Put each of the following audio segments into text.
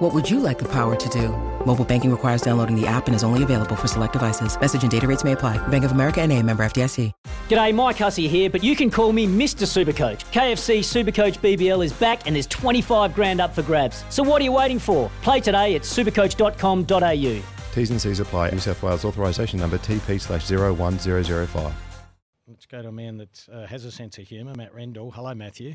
What would you like the power to do? Mobile banking requires downloading the app and is only available for select devices. Message and data rates may apply. Bank of America and a member FDIC. G'day, Mike Hussey here, but you can call me Mr. Supercoach. KFC Supercoach BBL is back and there's 25 grand up for grabs. So what are you waiting for? Play today at supercoach.com.au. T's and C's apply. New South Wales authorisation number TP slash 01005. Let's go to a man that uh, has a sense of humour, Matt Rendell. Hello, Matthew.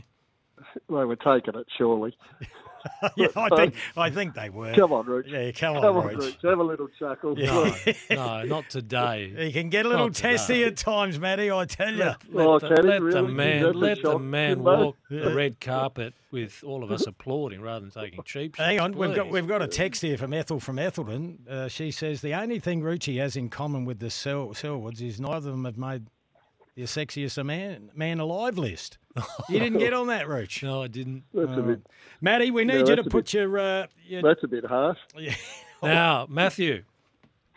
They were taking it, surely. yeah, I think I think they were. Come on, Rich. Yeah, come, Come on, on, Rich. Rich. Have a little chuckle. Yeah. No, not today. He can get a little Not today. testy at times, Matty. I tell you. Let, Oh, the, can he let the man, Is that the let the man Jimbo? walk the red carpet with all of us applauding rather than taking cheap shots. Hang on, we've got we've got a text here from Ethel from Ethelton. Uh, she says the only thing Rucci has in common with the Sel- Selwoods is neither of them have made the sexiest man man alive list. You didn't get on that, Rooch. No, I didn't. That's a bit. Matty, we need Yeah, you to put bit- your, uh, your That's a bit harsh. Now, Matthew,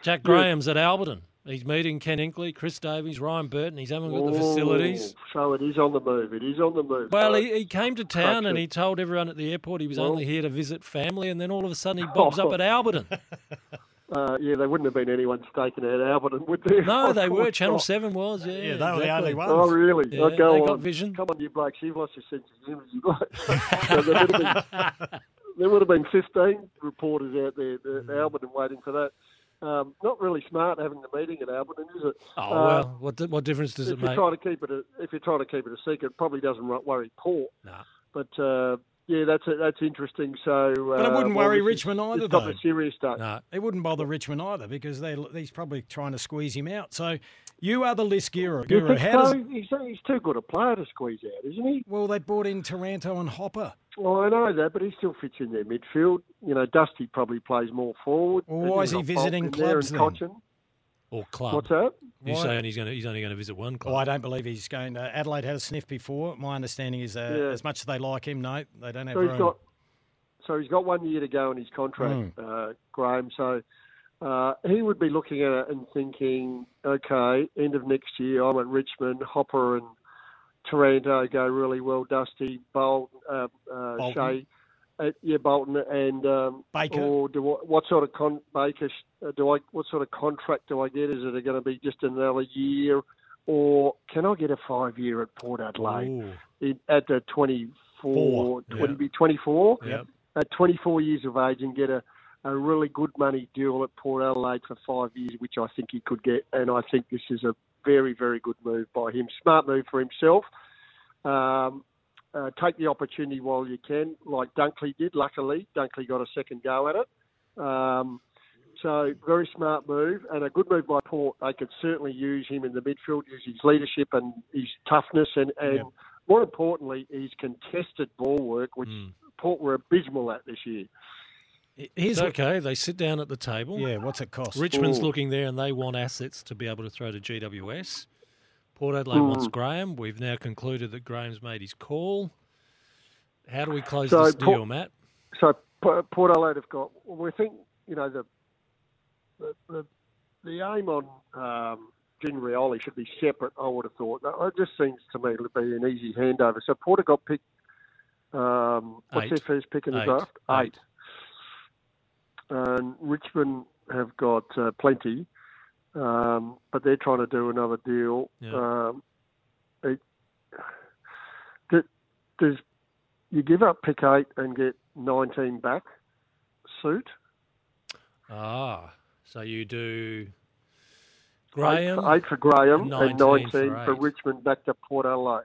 Jack Graham's at Alberton. He's meeting Ken Hinkley, Chris Davies, Ryan Burton. He's having a look at the facilities. Oh, So it is on the move. It is on the move. Well, he, he came to town and he told everyone at the airport he was Well- only here to visit family, and then all of a sudden he bobs up at Alberton. Uh, yeah, there wouldn't have been anyone staking out Alberton, would there? No, they were. Channel God. 7 was, yeah. Yeah, they were the only ones. Oh, really? Yeah, oh, go they on. got vision. Come on, you blokes. You've lost your sense of humour, you blokes. So there, would have been, there would have been 15 reporters out there at Mm. Alberton waiting for that. Um, not really smart having the meeting at Alberton, is it? Oh, Uh, well, what, di- what difference does if it you're make? trying to keep it, a, if you're trying to keep it a secret, it probably doesn't ru- worry Paul. Nah. But uh, yeah, that's that's interesting. So, But it uh, wouldn't well, worry this is- Richmond either, It's not though. the serious stuff. No. It wouldn't bother Richmond either because they he's probably trying to squeeze him out. So you are the list guru. Guru. think How does? He's, he's too good a player to squeeze out, isn't he? well they brought in Taranto and Hopper. Well, I know that, but he still fits in their midfield. You know, Dusty probably plays more forward. Well, why is he visiting Bolton there clubs then? Cotchin. Or club. What's that? You're Why- saying he's going to, he's only going to visit one club. Oh, I don't believe he's going. To, Adelaide had a sniff before. My understanding is uh, Yeah. as much as they like him, no, they don't have So he's room. got, so he's got one year to go on his contract, Hmm. uh, Graham. So uh, he would be looking at it and thinking, okay, end of next year, I'm at Richmond, Hopper and Taranto go really well. Dusty, Bolt, uh, uh, Shea, uh, yeah, Bolton and um, Baker. Or do I, what sort of con Baker? uh, Do I what sort of contract do I get? Is it going to be just another year, or can I get a five year at Port Adelaide in, at the 24, Four, 20, yeah. be 24? Yep. At 24 years of age and get a, a really good money deal at Port Adelaide for five years, which I think he could get. And I think this is a very, very good move by him. Smart move for himself. Um, uh, take the opportunity while you can, like Dunkley did. Luckily, Dunkley got a second go at it. Um, so very smart move and a good move by Port. They could certainly use him in the midfield, use his leadership and his toughness, and, and Yep. more importantly, his contested ball work, which Mm. Port were abysmal at this year. Here's It's what, okay. They sit down at the table. yeah, what's it cost? Richmond's Ooh. looking there and they want assets to be able to throw to GWS. Port Adelaide wants Graham. We've now concluded that Graham's made his call. How do we close So this Port- deal, Matt? So Port Adelaide have got. Well, we think you know the the the, the aim on um, Junior Rioli should be separate. I would have thought. It just seems to me to be an easy handover. So Port have got picked. Um, what's Eight. their first pick in the Eight. draft? Eight. And Richmond have got uh, plenty, um, but they're trying to do another deal. Yeah. Um, it, do- does you give up pick eight and get 19 back? Suit Ah, so you do eight Graham. for, eight for Graham and and 19 19 for for. Richmond back to Port Adelaide.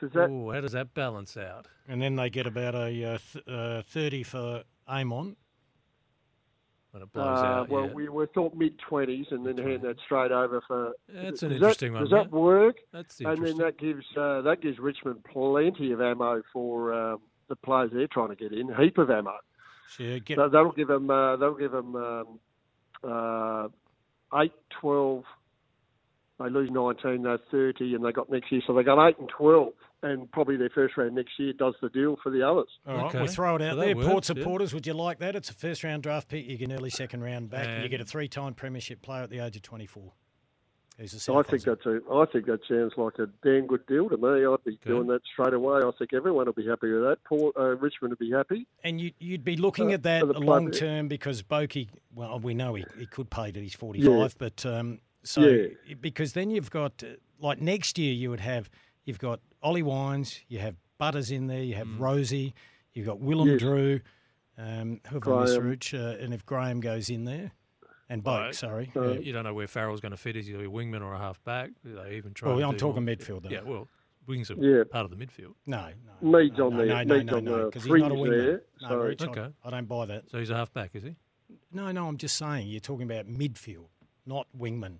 Does that? Ooh, how does that balance out? and then they get about a uh, th- uh, thirty for Amon. When it blows Uh, out, well, yeah. we were thought mid twenties, and then hand that straight over for. That's an that- interesting one, Does that work? That's And then that gives uh, that gives Richmond plenty of ammo for um, the players they're trying to get in. Heap of ammo. So get So that'll give them. Uh, that'll give them um, uh, eight, twelve, they lose 19, they're 30, and they got next year, so they got 8 and 12. And probably their first round next year does the deal for the others. All right, Okay. we'll throw it out Well, that there. works, Port yeah. supporters, would you like that? It's a first round draft pick. You get an early second round back, and, you get a three time premiership player at the age of 24. So I think South that's a, I think that sounds like a damn good deal to me. I'd be Okay. doing that straight away. I think everyone will be happy with that. Port, uh, Richmond would be happy. And you, you'd be looking Uh, at that for the plug- long term because Bokey, well, we know he, he could play till he's 45, Yeah. but um, so Yeah. because then you've got, uh, like next year, you would have, you've got Ollie Wines, you have Butters in there, you have Mm. Rosie, you've got Willem Yes. Drew, um, who have I missed, Rooch, uh, and if Graham goes in there, and Boak, Right. sorry. You don't know where Farrell's going to fit. Is he a wingman or a half back? They even try. Well, to I'm talking more- midfield, though. Yeah, well, wings are Yeah. part of the midfield. No, no. Mead's no, on no, there. No, no, no, on no, the because he's not a wingman. there, No, so- Rich, I- Okay. I don't buy that. So he's a half back, is he? No, no, I'm just saying you're talking about midfield, not wingman.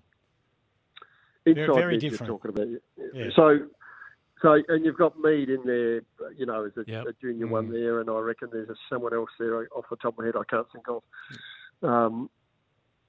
Inside very different. You're talking about. Yeah. So, so and you've got Mead in there, you know, as a, Yep. a junior Mm. one there, and I reckon there's a, someone else there off the top of my head I can't think of. Um,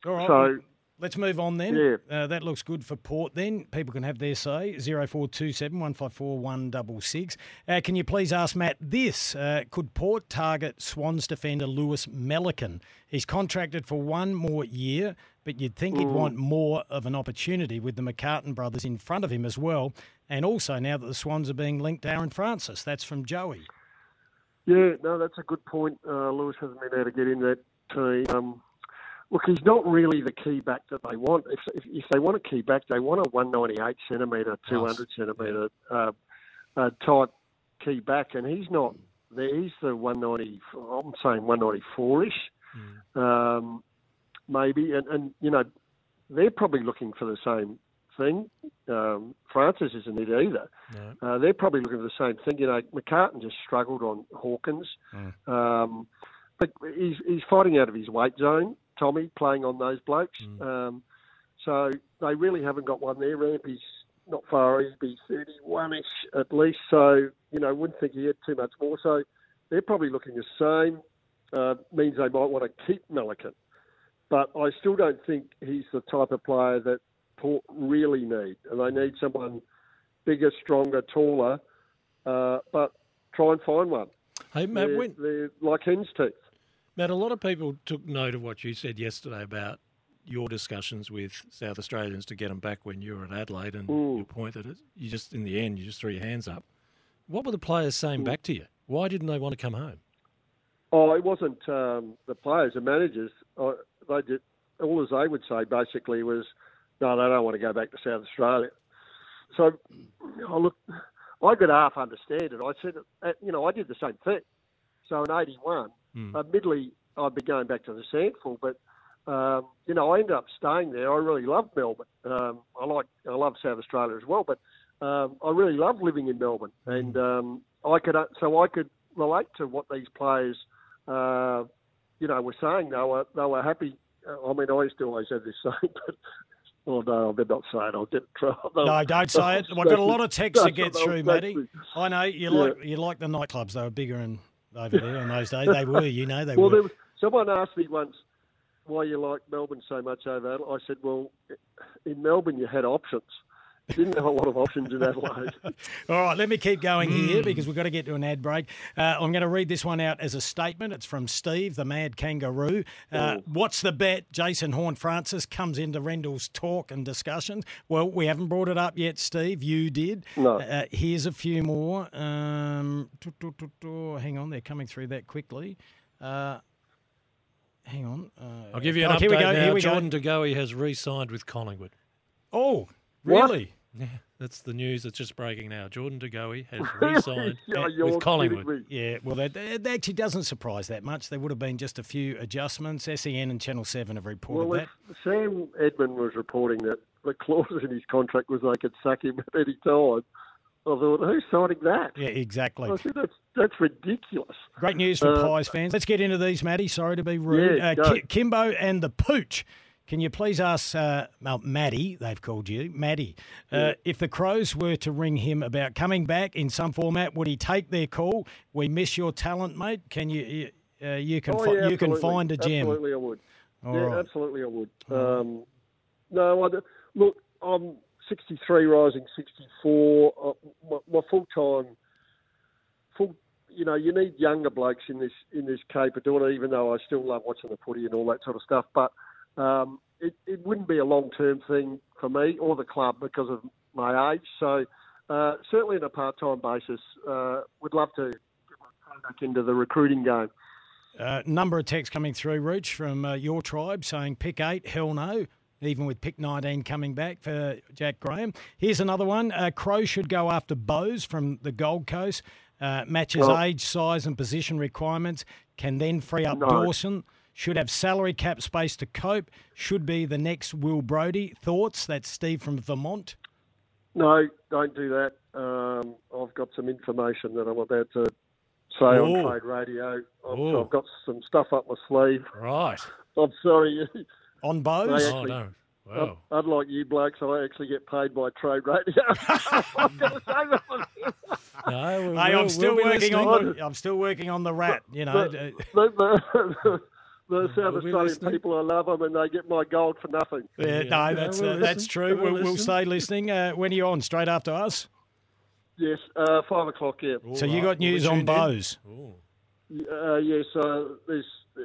All right. So- let's move on then. Yeah. Uh, that looks good for Port then. People can have their say. 0427 154 166. Uh, can you please ask Matt this? Uh, could Port target Swans defender Lewis Melican? He's contracted for one more year, but you'd think he'd want more of an opportunity with the McCartin brothers in front of him as well. And also now that the Swans are being linked to Aaron Francis. That's from Joey. yeah, no, that's a good point. Uh, Lewis hasn't been able to get in that team. Um, look, he's not really the key back that they want. If, if, if they want a key back, they want a 198 centimetre, 200 centimetre uh, uh, type key back, and he's not there. He's the 190. I'm saying 194 ish, um, maybe. And, and you know, they're probably looking for the same thing. Um, Francis isn't it either. No. Uh, they're probably looking for the same thing. You know, McCartin just struggled on Hawkins, um, but he's he's fighting out of his weight zone. Tommy playing on those blokes. Um, so they really haven't got one there. Rampy's not far. He'd be 31ish at least. So you know, wouldn't think he had too much more. So they're probably looking the same. Uh, means they might want to keep Melican, but I still don't think he's the type of player that Port really need. And they need someone bigger, stronger, taller. Uh, but try and find one. Hey, Matt, They're, when, they're like hen's teeth. Matt, a lot of people took note of what you said yesterday about your discussions with South Australians to get them back when you were at Adelaide, and Mm. your point that it, you just in the end you just threw your hands up. What were the players Mm. saying back to you? Why didn't they want to come home? Oh, it wasn't um, the players, the managers. They did all as they would say basically was, no, they don't want to go back to South Australia. So, I look, I could half understand it. I said, uh, you know, I did the same thing. So in '81, Mm. admittedly, I'd be going back to the Sandful, but um, you know, I ended up staying there. I really loved Melbourne. Um, I like, I love South Australia as well, but um, I really loved living in Melbourne, and um, I could, uh, so I could relate to what these players, uh, you know, we were saying. They were, they were happy. Uh, I mean, I used to always have this saying, but. Oh no, better not say it. I'll get in trouble. No, don't say it. I've got a lot of texts to get through, Matty. I know you Yeah. like you like the nightclubs. They were bigger and over there in those days. They were, you know, they well, were. was, someone asked me once why you like Melbourne so much over I said, well, in Melbourne you had options. You didn't have a lot of options in Adelaide. All right, let me keep going here because we've got to get to an ad break. Uh, I'm going to read this one out as a statement. It's from Steve, the mad kangaroo. Uh, what's the bet? Jason Horne-Francis comes into Rendell's talk and discussions. Well, we haven't brought it up yet, Steve. You did. No. Uh, here's a few more. Um, hang on, they're coming through that quickly. Uh, hang on. Uh, I'll give you an oh, update here we go. now. Here we Jordan go. De Goey has re-signed with Collingwood. Oh, What? really? Yeah, that's the news that's just breaking now. Jordan De Goey has re-signed Yeah, with Collingwood. Yeah, well, that, that actually doesn't surprise that much. There would have been just a few adjustments. SEN and Channel 7 have reported Well, that. if Sam Edmund was reporting that the clause in his contract was they could sack him at any time. I thought, who's signing that? Yeah, exactly. I said, that's, that's ridiculous. Great news for Uh, Pies fans. Let's get into these, Matty. Sorry to be rude. Yeah, uh, go. Kimbo and the Pooch. Can you please ask uh, well, Maddie, they've called you, Maddie, uh, if the Crows were to ring him about coming back in some format, would he take their call? We miss your talent, mate. Can you uh, you can Oh, fi- you can find a gem? Absolutely, I would. All yeah, right. absolutely, I would. Um, no, I, look, I'm 63 rising 64. Uh, my, my full time, full. You know, you need younger blokes in this in this caper doing it. Even though I still love watching the footy and all that sort of stuff, but um, it, it wouldn't be a long term thing for me or the club because of my age. So uh, certainly on a part time basis, uh, would love to get back into the recruiting game. Uh, number of texts coming through, Rooch, from uh, your tribe saying pick eight, hell no. Even with pick 19 coming back for Jack Graham. Here's another one. Uh, Crow should go after Bowes from the Gold Coast. Uh, matches Well- age, size, and position requirements. Can then free up No. Dawson. Should have salary cap space to cope. Should be the next Will Brody. Thoughts? That's Steve from Vermont. No, don't do that. Um, I've got some information that I'm about to say Ooh. on Trade Radio. I've, I've got some stuff up my sleeve. Right. I'm sorry. On Bowes? They Oh, actually- no. Wow. Unlike you blokes, I actually get paid by Trade Radio. I'm going to say that one. No, Hey, I'm still working on the, I'm still working on the rat. You know, The, the, the, the South We'll Australian people, I love them, and they get my gold for nothing. yeah, Yeah. no, that's uh, that's true. We'll We'll, we'll stay listening. Uh, when are you on? Straight after us. Yes, uh, five o'clock. Yeah, So you got news on tuned in. Bowes. Ooh. uh, yes. Uh, there's,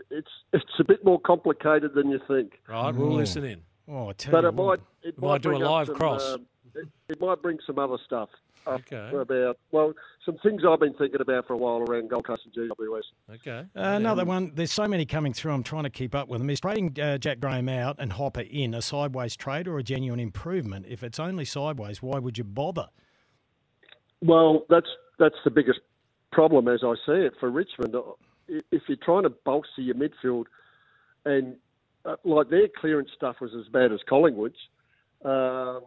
it's it's a bit more complicated than you think. Right, we'll Ooh. listen in. Oh, I tell But you it what. might it We might do a live some, cross. um, it, it might bring some other stuff up Okay. about well, some things I've been thinking about for a while around Gold Coast and GWS. Okay. Uh, another one. There's so many coming through. I'm trying to keep up with them. Is trading uh, Jack Graham out and Hopper in a sideways trade or a genuine improvement? If it's only sideways, why would you bother? Well, that's that's the biggest problem as I see it for Richmond. If you're trying to bolster your midfield, and uh, like their clearance stuff was as bad as Collingwood's, um,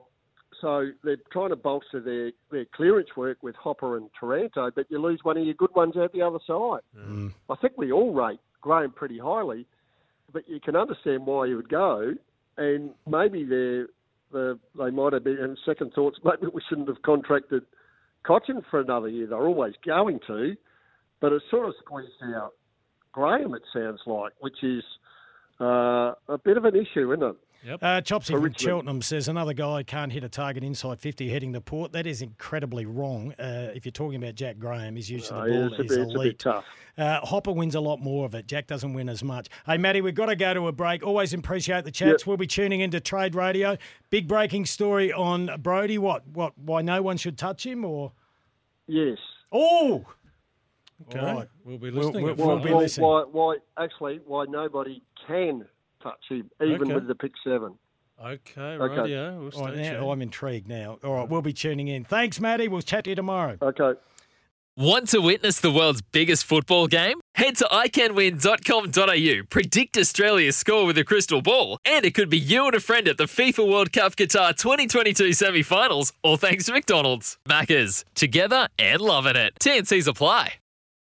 so they're trying to bolster their, their clearance work with Hopper and Taranto, but you lose one of your good ones out the other side. I think we all rate Graham pretty highly, but you can understand why he would go, and maybe they're, the they might have been. And second thoughts, maybe we shouldn't have contracted Cotchin for another year. They're always going to, but it's sort of squeezed out Graham. It sounds like, which is uh, a bit of an issue, isn't it? Uh, Chopsy from Cheltenham says another guy can't hit a target inside 50 heading the port. That is incredibly wrong. Uh, if you're talking about Jack Graham, his use of Uh, the ball it's, a is bit, it's a bit elite. tough. Uh, Hopper wins a lot more of it. Jack doesn't win as much. Hey, Matty, we've got to go to a break. Always appreciate the chats. We'll be tuning into Trade Radio. Big breaking story on Brody. What? What? Why no one should touch him? Or Yes. oh, Okay. All right. We'll be We'll- listening. we'll- we'll be listening. why, why? Actually, why nobody can touch even Okay. with the pick seven. Okay, Okay. radio. We'll all right, stay now tuned. I'm intrigued now. All right, we'll be tuning in. Thanks, Matty. We'll chat to you tomorrow. Okay. Want to witness the world's biggest football game? Head to iCanWin.com.au, predict Australia's score with a crystal ball, and it could be you and a friend at the FIFA World Cup Qatar 2022 semi finals, all thanks to McDonald's. Maccas, together and loving it. TNCs apply.